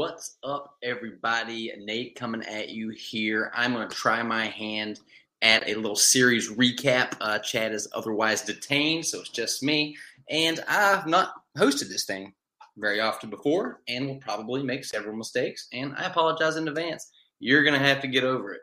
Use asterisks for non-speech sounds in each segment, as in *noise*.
What's up, everybody? Nate coming at you here. I'm going to try my hand at a little series recap. Uh, Chad is otherwise detained, so it's just me. And I've not hosted this thing very often before and will probably make several mistakes. And I apologize in advance. You're going to have to get over it.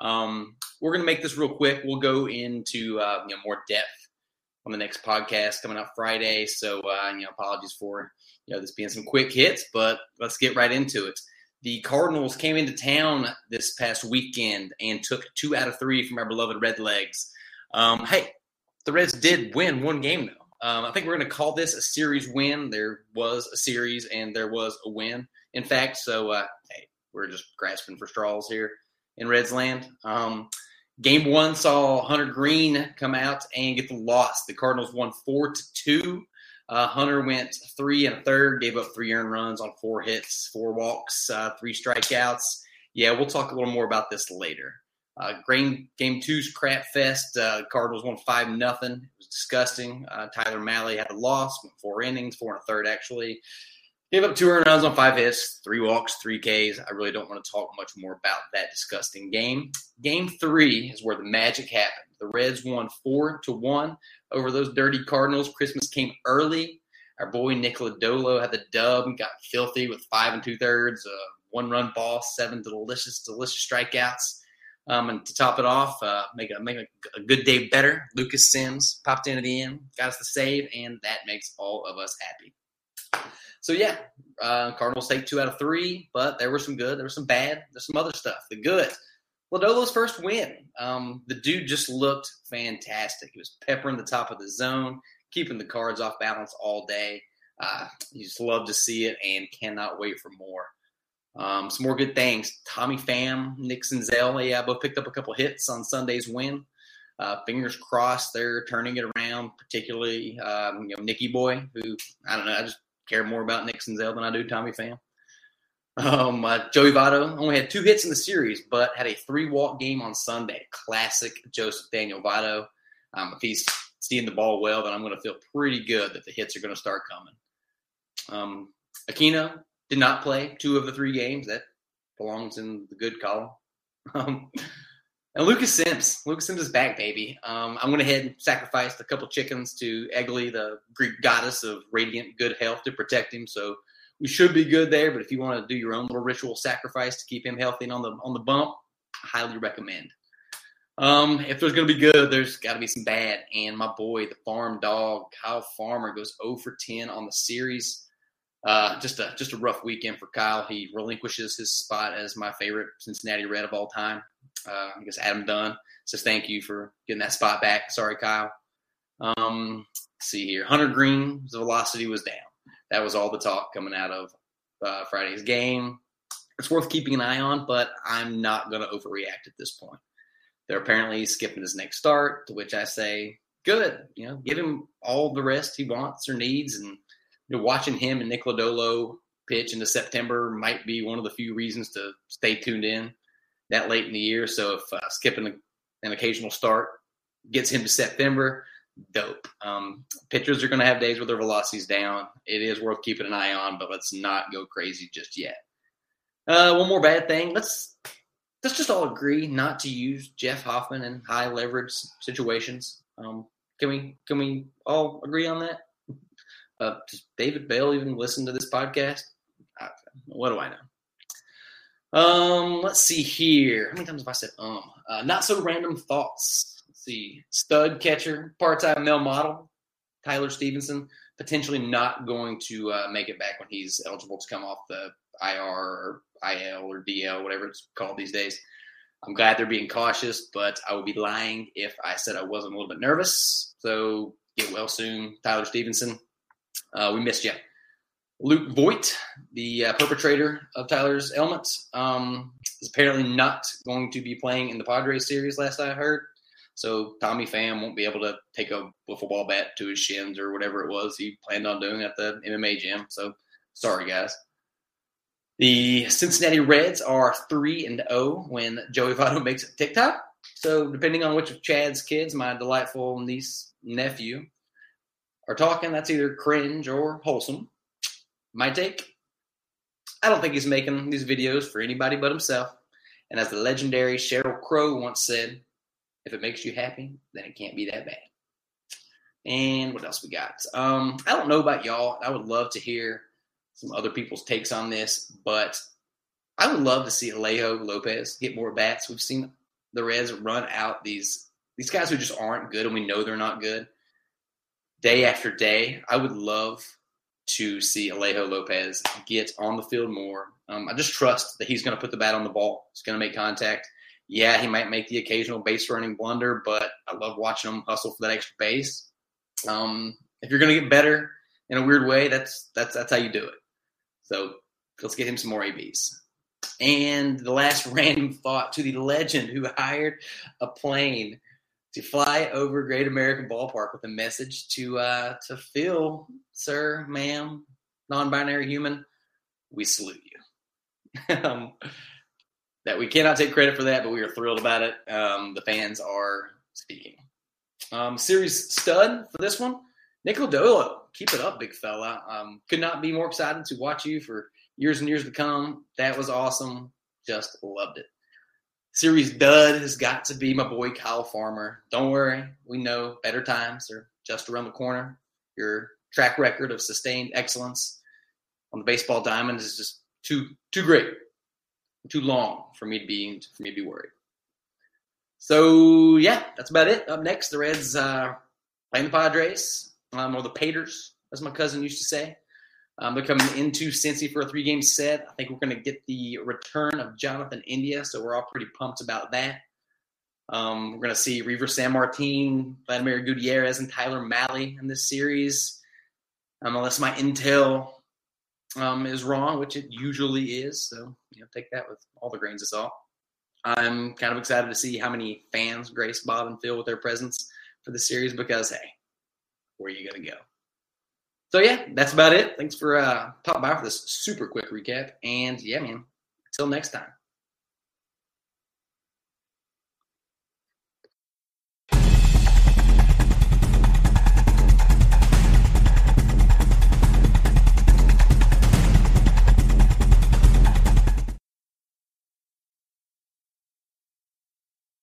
Um, we're going to make this real quick. We'll go into uh, you know, more depth on the next podcast coming out Friday. So, uh, you know, apologies for you know, this being some quick hits, but let's get right into it. The Cardinals came into town this past weekend and took two out of three from our beloved Redlegs. Um, hey, the Reds did win one game though. Um, I think we're going to call this a series win. There was a series and there was a win. In fact, so uh, hey, we're just grasping for straws here in Reds land. Um, game one saw Hunter Greene come out and get the loss. The Cardinals won four to two. Uh, Hunter went three and a third, gave up three earned runs on four hits, four walks, uh, three strikeouts. Yeah, we'll talk a little more about this later. Uh, game, game two's crap fest. Uh, Cardinals won five nothing. It was disgusting. Uh, Tyler Mahle had a loss, went four innings, four and a third actually. Gave up two earned runs on five hits, three walks, three Ks. I really don't want to talk much more about that disgusting game. Game three is where the magic happened. The Reds won four to one over those dirty Cardinals. Christmas came early. Our boy Nick Lodolo had the dub and got filthy with five and two thirds, a one run ball, seven delicious, delicious strikeouts. Um, and to top it off, uh, make a make a, a, good day better. Lucas Sims popped into the end, got us the save, and that makes all of us happy. So yeah, uh, Cardinals take two out of three, but there were some good, there was some bad, there's some other stuff. The good, Lodolo's first win. Um, the dude just looked fantastic. He was peppering the top of the zone, keeping the cards off balance all day. Uh, you just love to see it and cannot wait for more. Um, some more good things. Tommy Pham, Nick Senzel, yeah, both picked up a couple hits on Sunday's win. Uh, fingers crossed they're turning it around, particularly um, you know Nicky Boy, who I don't know. I just care more about Nick Senzel than I do Tommy Pham. Um, uh, Joey Votto only had two hits in the series, but had a three walk game on Sunday. Classic Joseph Daniel Votto. Um, if he's seeing the ball well, then I'm going to feel pretty good that the hits are going to start coming. Um, Aquino did not play two of the three games. That belongs in the good column. *laughs* Um, and Lucas Sims. Lucas Sims is back, baby. Um, I went ahead and sacrificed a couple chickens to Aegle, the Greek goddess of radiant good health, to protect him. So we should be good there. But if you want to do your own little ritual sacrifice to keep him healthy and on the on the bump, I highly recommend. Um, if there's going to be good, there's got to be some bad. And my boy, the farm dog, Kyle Farmer, goes 0 for 10 on the series. Uh, just a just a rough weekend for Kyle. He relinquishes his spot as my favorite Cincinnati Red of all time. Uh, I guess Adam Dunn says thank you for getting that spot back. Sorry, Kyle. Um, see here, Hunter Greene's velocity was down that was all the talk coming out of uh, Friday's game. It's worth keeping an eye on, but I'm not going to overreact at this point. They're apparently skipping his next start, to which I say, good. You know, give him all the rest he wants or needs, and you know, watching him and Nick Lodolo pitch into September might be one of the few reasons to stay tuned in that late in the year. So if uh, skipping an occasional start gets him to September, dope. Um, pitchers are going to have days where their velocity's down. It is worth keeping an eye on, but let's not go crazy just yet. Uh, one more bad thing. Let's let's just all agree not to use Jeff Hoffman in high leverage situations. Um, can we can we all agree on that? Uh, does David Bell even listen to this podcast? I, what do I know? Um, let's see here. How many times have I said um? Uh, not so random thoughts Let's see, stud catcher, part-time male model, Tyler Stephenson potentially not going to uh, make it back when he's eligible to come off the IR or IL or DL, whatever it's called these days. I'm glad they're being cautious, but I would be lying if I said I wasn't a little bit nervous. So get well soon, Tyler Stephenson. Uh, we missed you. Luke Voit, the uh, perpetrator of Tyler's ailments, um, is apparently not going to be playing in the Padres series, last I heard. So Tommy Pham won't be able to take a football bat to his shins or whatever it was he planned on doing at the MMA gym. So sorry, guys. The Cincinnati Reds are three and zero oh when Joey Votto makes it TikTok. So depending on which of Chad's kids, my delightful niece nephew, are talking, that's either cringe or wholesome. My take: I don't think he's making these videos for anybody but himself. And as the legendary Sheryl Crow once said, if it makes you happy, then it can't be that bad. And what else we got? Um, I don't know about y'all. I would love to hear some other people's takes on this, but I would love to see Alejo Lopez get more bats. We've seen the Reds run out these these guys who just aren't good, and we know they're not good. Day after day, I would love to see Alejo Lopez get on the field more. Um, I just trust that he's going to put the bat on the ball. He's going to make contact. Yeah, he might make the occasional base running blunder, but I love watching him hustle for that extra base. Um, if you're going to get better in a weird way, that's that's that's how you do it. So let's get him some more ABs. And the last *laughs* random thought to the legend who hired a plane to fly over Great American Ballpark with a message to uh, to Phil, sir, ma'am, non-binary human, we salute you. *laughs* um, that we cannot take credit for that, but we are thrilled about it. Um, the fans are speaking. Um, series stud for this one, Nick Lodolo. Keep it up, big fella. Um, could not be more excited to watch you for years and years to come. That was awesome. Just loved it. Series dud has got to be my boy Kyle Farmer. Don't worry, we know better times are just around the corner. Your track record of sustained excellence on the baseball diamond is just too too great too long for me to be for me to be worried. So yeah, that's about it. Up next, the Reds uh, playing the Padres um, or the Paters, as my cousin used to say. Um, they're coming into Cincy for a three-game set. I think we're going to get the return of Jonathan India, so we're all pretty pumped about that. Um, we're going to see Reiver Sanmartin, Vladimir Gutierrez, and Tyler Mahle in this series. Um, unless my intel um, is wrong, which it usually is. So you know, take that with all the grains of salt. I'm kind of excited to see how many fans grace Bob and Phil with their presence for the series because hey, where are you gonna go? So yeah, that's about it. Thanks for uh, popping by for this super quick recap. And yeah, man, until next time.